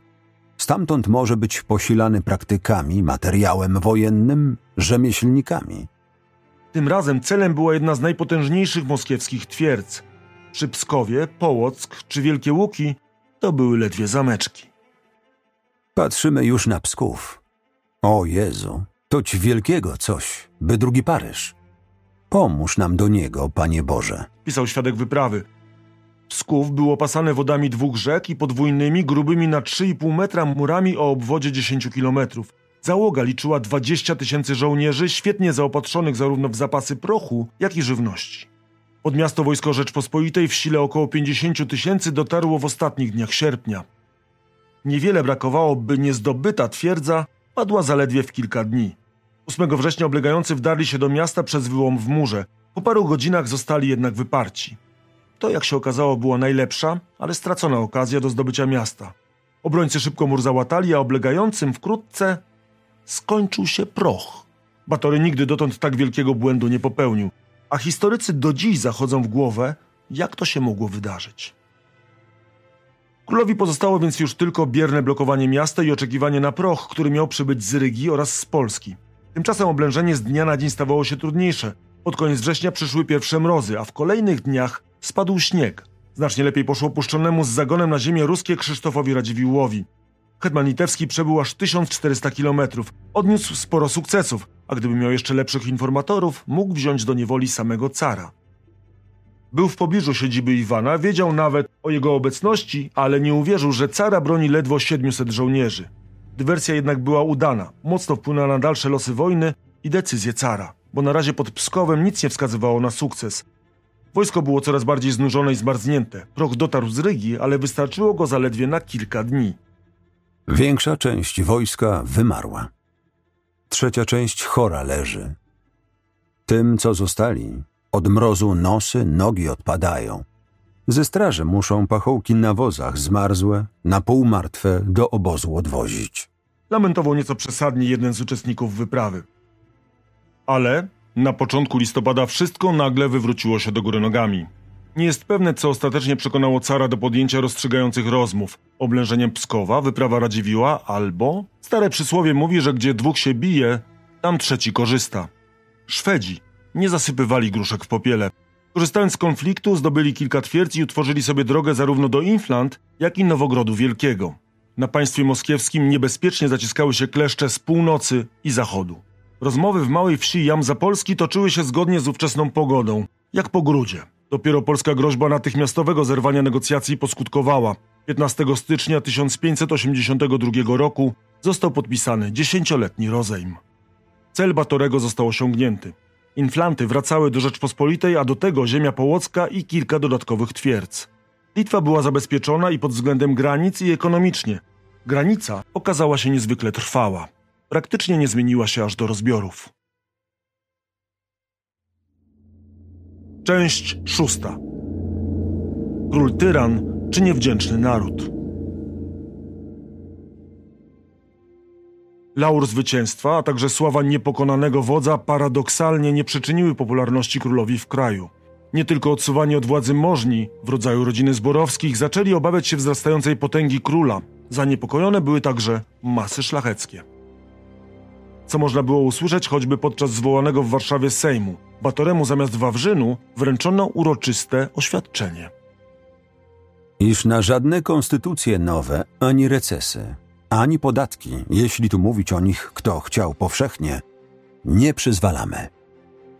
Stamtąd może być posilany praktykami, materiałem wojennym, rzemieślnikami. Tym razem celem była jedna z najpotężniejszych moskiewskich twierdz. Przy Pskowie, Połock czy Wielkie Łuki to były ledwie zameczki. Patrzymy już na Psków. O Jezu, toć wielkiego coś, by drugi Paryż. Pomóż nam do niego, Panie Boże. Pisał świadek wyprawy. Psków był opasany wodami dwóch rzek i podwójnymi, grubymi na 3,5 metra murami o obwodzie 10 kilometrów. Załoga liczyła 20 tysięcy żołnierzy, świetnie zaopatrzonych zarówno w zapasy prochu, jak i żywności. Pod miasto Wojsko Rzeczpospolitej w sile około 50 tysięcy dotarło w ostatnich dniach sierpnia. Niewiele brakowało, by niezdobyta twierdza padła zaledwie w kilka dni. 8 września oblegający wdarli się do miasta przez wyłom w murze. Po paru godzinach zostali jednak wyparci. To, jak się okazało, była najlepsza, ale stracona okazja do zdobycia miasta. Obrońcy szybko mur załatali, a oblegającym wkrótce skończył się proch. Batory nigdy dotąd tak wielkiego błędu nie popełnił, a historycy do dziś zachodzą w głowę, jak to się mogło wydarzyć. Królowi pozostało więc już tylko bierne blokowanie miasta i oczekiwanie na proch, który miał przybyć z Rygi oraz z Polski. Tymczasem oblężenie z dnia na dzień stawało się trudniejsze. Pod koniec września przyszły pierwsze mrozy, a w kolejnych dniach spadł śnieg. Znacznie lepiej poszło puszczonemu z zagonem na ziemię ruskie Krzysztofowi Radziwiłłowi. Hetman Litewski przebył aż 1400 kilometrów, odniósł sporo sukcesów, a gdyby miał jeszcze lepszych informatorów, mógł wziąć do niewoli samego cara. Był w pobliżu siedziby Iwana, wiedział nawet o jego obecności, ale nie uwierzył, że cara broni ledwo 700 żołnierzy. Dywersja jednak była udana, mocno wpłynęła na dalsze losy wojny i decyzje cara, bo na razie pod Pskowem nic nie wskazywało na sukces. Wojsko było coraz bardziej znużone i zmarznięte. Proch dotarł z Rygi, ale wystarczyło go zaledwie na kilka dni. Większa część wojska wymarła. Trzecia część chora leży. Tym, co zostali, od mrozu nosy, nogi odpadają. Ze straży muszą pachołki na wozach zmarzłe, na pół martwe do obozu odwozić. Lamentował nieco przesadnie jeden z uczestników wyprawy. Ale na początku listopada wszystko nagle wywróciło się do góry nogami. Nie jest pewne, co ostatecznie przekonało cara do podjęcia rozstrzygających rozmów. Oblężeniem Pskowa, wyprawa Radziwiła, albo... Stare przysłowie mówi, że gdzie dwóch się bije, tam trzeci korzysta. Szwedzi nie zasypywali gruszek w popiele. Korzystając z konfliktu, zdobyli kilka twierdz i utworzyli sobie drogę zarówno do Inflant, jak i Nowogrodu Wielkiego. Na państwie moskiewskim niebezpiecznie zaciskały się kleszcze z północy i zachodu. Rozmowy w małej wsi Jam Zapolski toczyły się zgodnie z ówczesną pogodą, jak po grudzie. Dopiero polska groźba natychmiastowego zerwania negocjacji poskutkowała. 15 stycznia 1582 roku został podpisany dziesięcioletni rozejm. Cel Batorego został osiągnięty. Inflanty wracały do Rzeczpospolitej, a do tego ziemia połocka i kilka dodatkowych twierdz. Litwa była zabezpieczona i pod względem granic i ekonomicznie. Granica okazała się niezwykle trwała. Praktycznie nie zmieniła się aż do rozbiorów. Część szósta. Król tyran czy niewdzięczny naród? Laur zwycięstwa, a także sława niepokonanego wodza paradoksalnie nie przyczyniły popularności królowi w kraju. Nie tylko odsuwani od władzy możni w rodzaju rodziny Zborowskich zaczęli obawiać się wzrastającej potęgi króla. Zaniepokojone były także masy szlacheckie. Co można było usłyszeć choćby podczas zwołanego w Warszawie Sejmu. Batoremu zamiast Wawrzynu wręczono uroczyste oświadczenie. Iż na żadne konstytucje nowe ani recesy ani podatki, jeśli tu mówić o nich kto chciał powszechnie, nie przyzwalamy.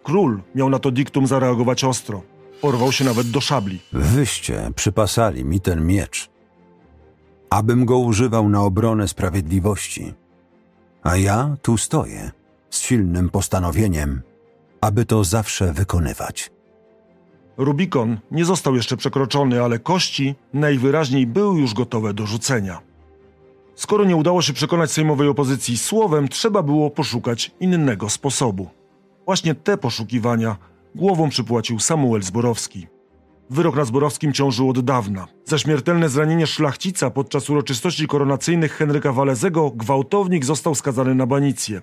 Król miał na to diktum zareagować ostro. Porwał się nawet do szabli. Wyście przypasali mi ten miecz, abym go używał na obronę sprawiedliwości. A ja tu stoję z silnym postanowieniem, aby to zawsze wykonywać. Rubikon nie został jeszcze przekroczony, ale kości najwyraźniej były już gotowe do rzucenia. Skoro nie udało się przekonać sejmowej opozycji słowem, trzeba było poszukać innego sposobu. Właśnie te poszukiwania głową przypłacił Samuel Zborowski. Wyrok na Zborowskim ciążył od dawna. Za śmiertelne zranienie szlachcica podczas uroczystości koronacyjnych Henryka Walezego gwałtownik został skazany na banicję.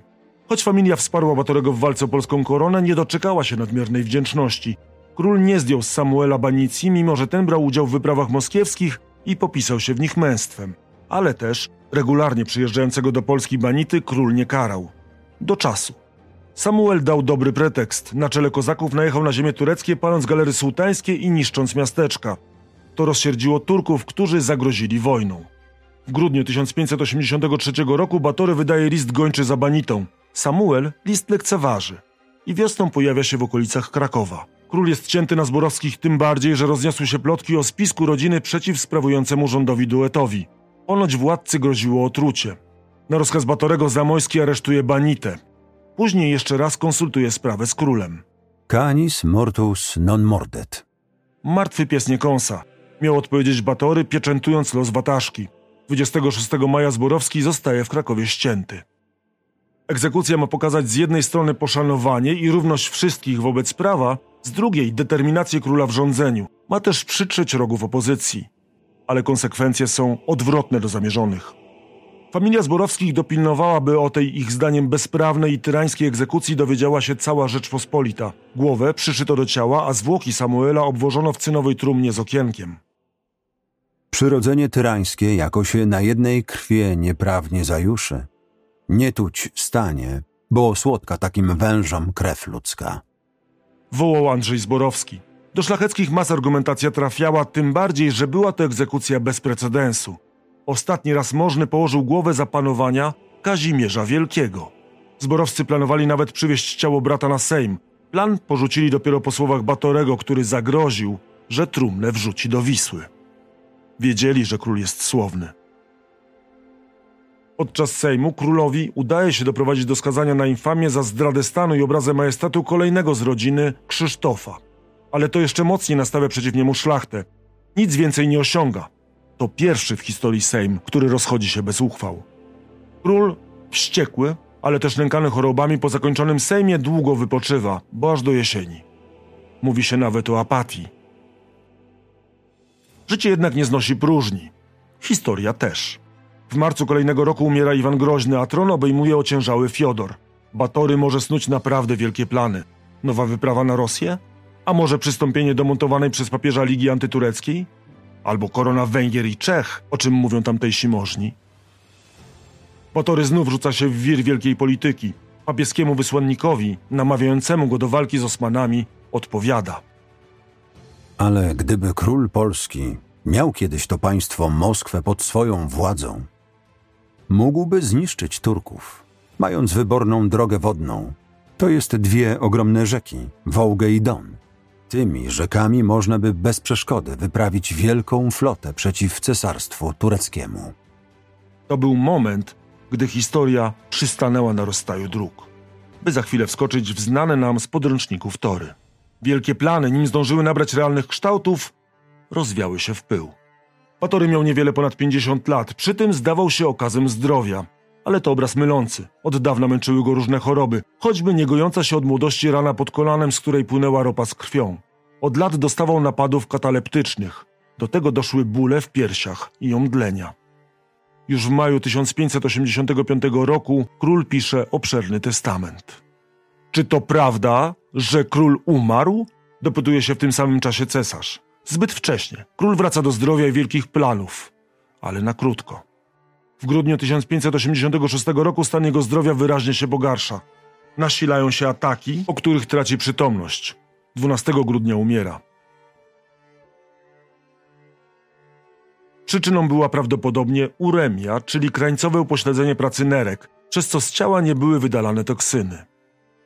Choć familia wsparła Batorego w walce o polską koronę, nie doczekała się nadmiernej wdzięczności. Król nie zdjął z Samuela banicji, mimo że ten brał udział w wyprawach moskiewskich i popisał się w nich męstwem. Ale też regularnie przyjeżdżającego do Polski banity król nie karał. Do czasu. Samuel dał dobry pretekst. Na czele kozaków najechał na ziemię tureckie, paląc galery sułtańskie i niszcząc miasteczka. To rozsierdziło Turków, którzy zagrozili wojną. W grudniu 1583 roku Batory wydaje list gończy za banitą. Samuel list lekceważy i wiosną pojawia się w okolicach Krakowa. Król jest cięty na Zborowskich tym bardziej, że rozniosły się plotki o spisku rodziny przeciw sprawującemu rządowi duetowi. Ponoć władcy groziło otrucie. Na rozkaz Batorego Zamojski aresztuje Banitę. Później jeszcze raz konsultuje sprawę z królem. Canis mortus non mordet. Martwy pies nie kąsa. Miał odpowiedzieć Batory, pieczętując los Wataszki. 26 maja Zborowski zostaje w Krakowie ścięty. Egzekucja ma pokazać z jednej strony poszanowanie i równość wszystkich wobec prawa, z drugiej determinację króla w rządzeniu. Ma też przytrzeć rogów opozycji. Ale konsekwencje są odwrotne do zamierzonych. Familia Zborowskich dopilnowała, by o tej ich zdaniem bezprawnej i tyrańskiej egzekucji dowiedziała się cała Rzeczpospolita. Głowę przyszyto do ciała, a zwłoki Samuela obwożono w cynowej trumnie z okienkiem. Przyrodzenie tyrańskie jako się na jednej krwie nieprawnie zajuszy. Nie tuć stanie, bo słodka takim wężom krew ludzka. Wołał Andrzej Zborowski. Do szlacheckich mas argumentacja trafiała, tym bardziej, że była to egzekucja bez precedensu. Ostatni raz możny położył głowę zapanowania Kazimierza Wielkiego. Zborowscy planowali nawet przywieźć ciało brata na Sejm. Plan porzucili dopiero po słowach Batorego, który zagroził, że trumnę wrzuci do Wisły. Wiedzieli, że król jest słowny. Podczas Sejmu królowi udaje się doprowadzić do skazania na infamię za zdradę stanu i obrazę majestatu kolejnego z rodziny, Krzysztofa. Ale to jeszcze mocniej nastawia przeciw niemu szlachtę. Nic więcej nie osiąga. To pierwszy w historii Sejm, który rozchodzi się bez uchwał. Król, wściekły, ale też nękany chorobami po zakończonym Sejmie długo wypoczywa, bo aż do jesieni. Mówi się nawet o apatii. Życie jednak nie znosi próżni. Historia też. W marcu kolejnego roku umiera Iwan Groźny, a tron obejmuje ociężały Fiodor. Batory może snuć naprawdę wielkie plany. Nowa wyprawa na Rosję? A może przystąpienie do montowanej przez papieża Ligi Antytureckiej? Albo korona Węgier i Czech, o czym mówią tamtejsi możni? Batory znów rzuca się w wir wielkiej polityki. Papieskiemu wysłannikowi, namawiającemu go do walki z Osmanami, odpowiada. Ale gdyby król Polski miał kiedyś to państwo Moskwę pod swoją władzą, mógłby zniszczyć Turków, mając wyborną drogę wodną. To jest dwie ogromne rzeki, Wołgę i Don. Tymi rzekami można by bez przeszkody wyprawić wielką flotę przeciw cesarstwu tureckiemu. To był moment, gdy historia przystanęła na rozstaju dróg, by za chwilę wskoczyć w znane nam z podręczników tory. Wielkie plany, nim zdążyły nabrać realnych kształtów, rozwiały się w pył. Batory miał niewiele ponad 50 lat, przy tym zdawał się okazem zdrowia. Ale to obraz mylący. Od dawna męczyły go różne choroby, choćby niegojąca się od młodości rana pod kolanem, z której płynęła ropa z krwią. Od lat dostawał napadów kataleptycznych. Do tego doszły bóle w piersiach i omdlenia. Już w maju 1585 roku król pisze obszerny testament. Czy to prawda, że król umarł? Dopytuje się w tym samym czasie cesarz. Zbyt wcześnie. Król wraca do zdrowia i wielkich planów, ale na krótko. W grudniu 1586 roku stan jego zdrowia wyraźnie się pogarsza. Nasilają się ataki, po których traci przytomność. 12 grudnia umiera. Przyczyną była prawdopodobnie uremia, czyli krańcowe upośledzenie pracy nerek, przez co z ciała nie były wydalane toksyny.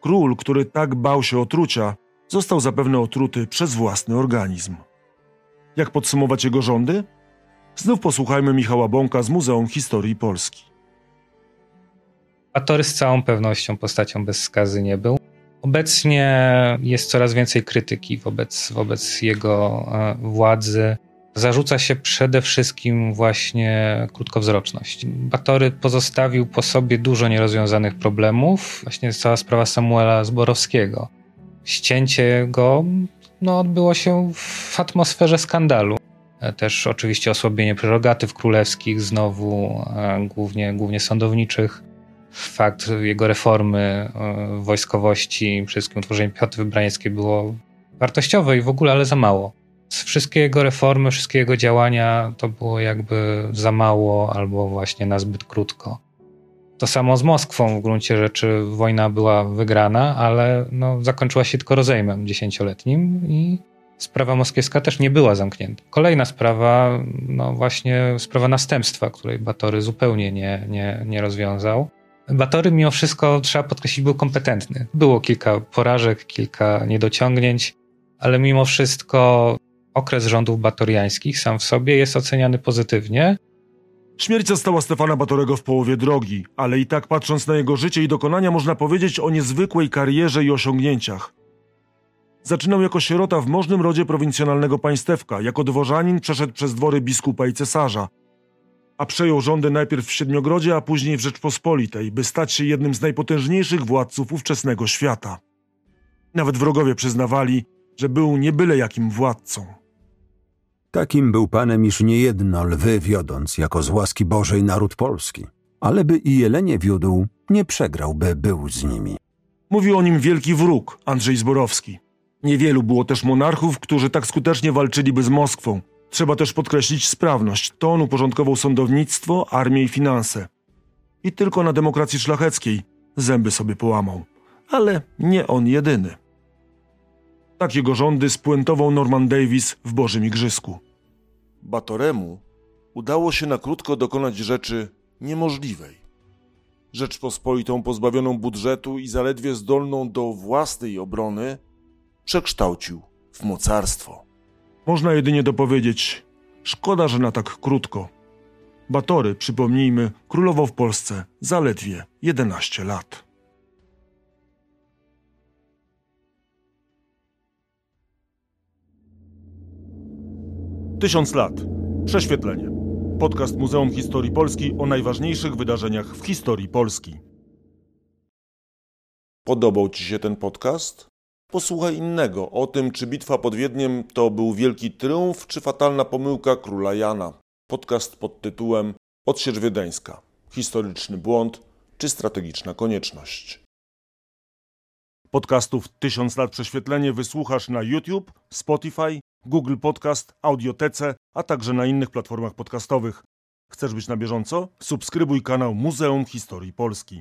Król, który tak bał się otrucia, został zapewne otruty przez własny organizm. Jak podsumować jego rządy? Znów posłuchajmy Michała Bąka z Muzeum Historii Polski. Batory z całą pewnością postacią bez skazy nie był. Obecnie jest coraz więcej krytyki wobec, wobec jego e, władzy. Zarzuca się przede wszystkim właśnie krótkowzroczność. Batory pozostawił po sobie dużo nierozwiązanych problemów. Właśnie cała sprawa Samuela Zborowskiego. Ścięcie go no, odbyło się w atmosferze skandalu. E, też oczywiście osłabienie prerogatyw królewskich, znowu e, głównie, głównie sądowniczych fakt jego reformy e, wojskowości, przede wszystkim utworzenie piechoty wybrańskiej było wartościowe i w ogóle, ale za mało. Wszystkie jego reformy, wszystkie jego działania to było jakby za mało albo właśnie na zbyt krótko. To samo z Moskwą w gruncie rzeczy wojna była wygrana, ale no, zakończyła się tylko rozejmem dziesięcioletnim i sprawa moskiewska też nie była zamknięta. Kolejna sprawa, no właśnie sprawa następstwa, której Batory zupełnie nie, nie, nie rozwiązał. Batory mimo wszystko, trzeba podkreślić, był kompetentny. Było kilka porażek, kilka niedociągnięć, ale mimo wszystko okres rządów batoriańskich sam w sobie jest oceniany pozytywnie. Śmierć zastała Stefana Batorego w połowie drogi, ale i tak patrząc na jego życie i dokonania można powiedzieć o niezwykłej karierze i osiągnięciach. Zaczynał jako sierota w możnym rodzie prowincjonalnego państewka, jako dworzanin przeszedł przez dwory biskupa i cesarza – a przejął rządy najpierw w Siedmiogrodzie, a później w Rzeczpospolitej, by stać się jednym z najpotężniejszych władców ówczesnego świata. Nawet wrogowie przyznawali, że był nie byle jakim władcą. Takim był panem, iż niejedno lwy wiodąc jako z łaski Bożej naród polski, ale by i jelenie wiódł, nie przegrał, by był z nimi. Mówił o nim wielki wróg, Andrzej Zborowski. Niewielu było też monarchów, którzy tak skutecznie walczyliby z Moskwą, Trzeba też podkreślić sprawność. To on uporządkował sądownictwo, armię i finanse. I tylko na demokracji szlacheckiej zęby sobie połamał. Ale nie on jedyny. Tak jego rządy spuentował Norman Davis w Bożym Igrzysku. Batoremu udało się na krótko dokonać rzeczy niemożliwej. Rzeczpospolitą pozbawioną budżetu i zaledwie zdolną do własnej obrony przekształcił w mocarstwo. Można jedynie dopowiedzieć, szkoda, że na tak krótko. Batory, przypomnijmy, królował w Polsce zaledwie 11 lat. Tysiąc lat. Prześwietlenie. Podcast Muzeum Historii Polski o najważniejszych wydarzeniach w historii Polski. Podobał Ci się ten podcast? Posłuchaj innego o tym, czy bitwa pod Wiedniem to był wielki triumf, czy fatalna pomyłka króla Jana. Podcast pod tytułem Odsiecz Wiedeńska. Historyczny błąd, czy strategiczna konieczność. Podcastów Tysiąc lat prześwietlenie wysłuchasz na YouTube, Spotify, Google Podcast, Audiotece, a także na innych platformach podcastowych. Chcesz być na bieżąco? Subskrybuj kanał Muzeum Historii Polski.